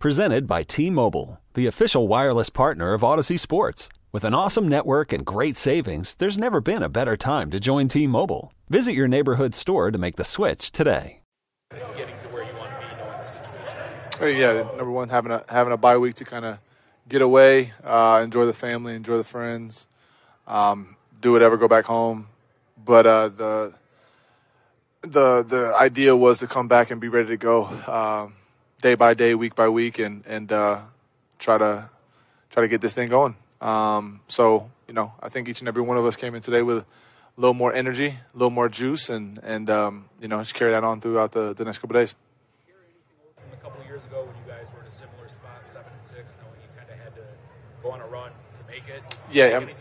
Presented by T Mobile, the official wireless partner of Audacy Sports. With an awesome network and great savings, there's never been a better time to join T Mobile. Visit your neighborhood store to make the switch today. Getting to where you want to be, knowing the situation. Uh, Yeah, number one, having a having a bye week to kind of get away, uh, enjoy the family, enjoy the friends, um, do whatever, go back home. But uh, the the the idea was to come back and be ready to go um, day by day, week by week, and and uh, try to try to get this thing going. Um, so you know, I think each and every one of us came in today with a little more energy, a little more juice, and and um, you know, just carry that on throughout the, the next couple of days. Hear anything from a couple of years ago when you guys were in a similar spot, seven and six, knowing you kind of had to go on a run to make it? Yeah, Take I'm- from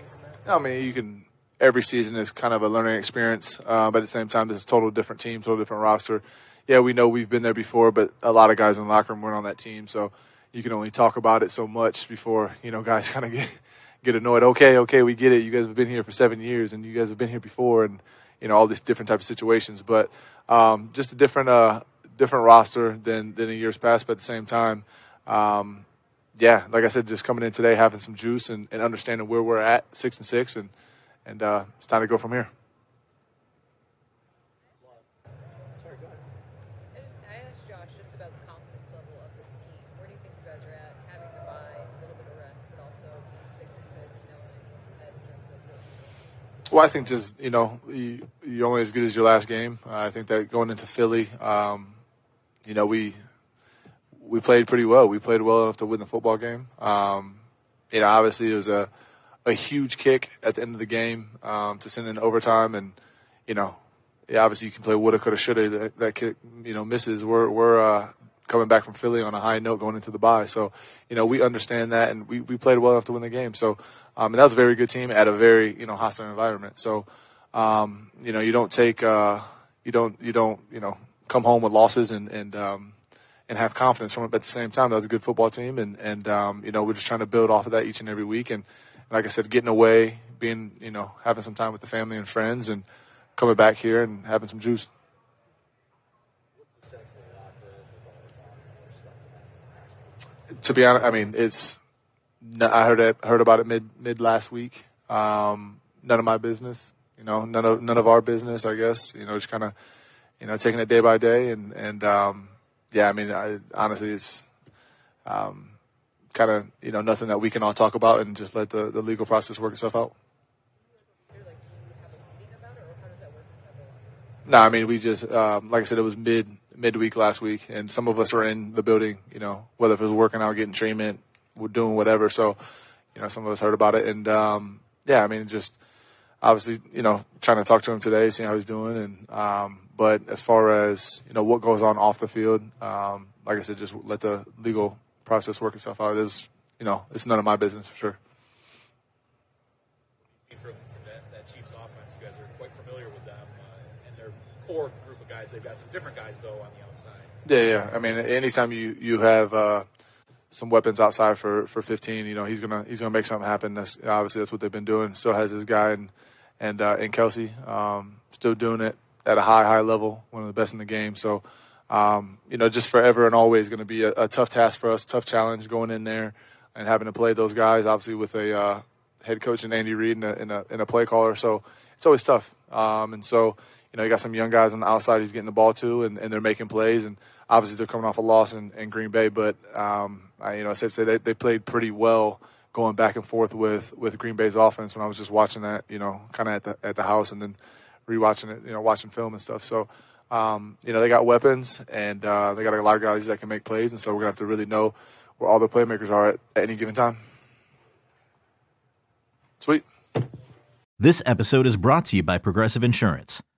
that? I mean, you can. Every season is kind of a learning experience, uh, but at the same time, this is a total different team, total different roster. Yeah, we know we've been there before, but a lot of guys in the locker room weren't on that team, so you can only talk about it so much before you know guys kind of get get annoyed. Okay, okay, we get it. You guys have been here for seven years, and you guys have been here before, and you know all these different types of situations. But um, just a different uh, different roster than than in years past. But at the same time, um, yeah, like I said, just coming in today, having some juice and, and understanding where we're at, six and six, and and uh, it's time to go from here. I just I asked Josh just about the confidence level of this team. Where do you think you guys are at? Having the bye, a little bit of rest, but also being six and six, knowing what's ahead in terms of what you Well, I think just you know you, you're only as good as your last game. Uh, I think that going into Philly, um, you know we we played pretty well. We played well enough to win the football game. Um, you know, obviously it was a a huge kick at the end of the game um, to send in overtime, and you know, yeah, obviously you can play woulda, coulda, shoulda. That, that kick, you know, misses. We're we're uh, coming back from Philly on a high note going into the bye. So, you know, we understand that, and we, we played well enough to win the game. So, um, and that was a very good team at a very you know hostile environment. So, um, you know, you don't take uh, you don't you don't you know come home with losses and and um, and have confidence from it. But at the same time, that was a good football team, and and um, you know we're just trying to build off of that each and every week. And like I said, getting away, being you know having some time with the family and friends, and coming back here and having some juice. To be honest, I mean it's. I heard it, heard about it mid mid last week. Um, none of my business, you know, none of none of our business. I guess you know, just kind of, you know, taking it day by day, and and um, yeah, I mean, I, honestly, it's um, kind of you know nothing that we can all talk about, and just let the, the legal process work itself out. Here, like, do you have a meeting about it, or how does that work inside the locker room? No, I mean we just um, like I said, it was mid midweek last week, and some of us were in the building. You know, whether it was working out, getting treatment, we're doing whatever. So, you know, some of us heard about it, and um, yeah, I mean, just obviously, you know, trying to talk to him today, seeing how he's doing, and um, but as far as you know, what goes on off the field, um, like I said, just let the legal process work itself out. It was, you know, it's none of my business for sure. From, that, that Chiefs offense, you guys are quite familiar with them uh, their core group of guys. They've got some different guys though on the outside. Yeah, yeah. I mean, anytime you you have uh, some weapons outside for, for 15, you know, he's gonna he's gonna make something happen. That's obviously that's what they've been doing. Still has his guy and and uh, and Kelce, um, still doing it at a high high level, one of the best in the game. So, um, you know, just forever and always going to be a, a tough task for us, tough challenge going in there and having to play those guys. Obviously, with a uh, head coach and Andy Reid and a, and a a play caller, so it's always tough. Um, and so, you know, you got some young guys on the outside he's getting the ball to, and, and they're making plays. And obviously, they're coming off a loss in, in Green Bay, but um, I, you know, I say they, they played pretty well going back and forth with, with Green Bay's offense when I was just watching that, you know, kind of at the at the house and then rewatching it, you know, watching film and stuff. So, um, you know, they got weapons and uh, they got a lot of guys that can make plays, and so we're gonna have to really know where all the playmakers are at, at any given time. Sweet. This episode is brought to you by Progressive Insurance.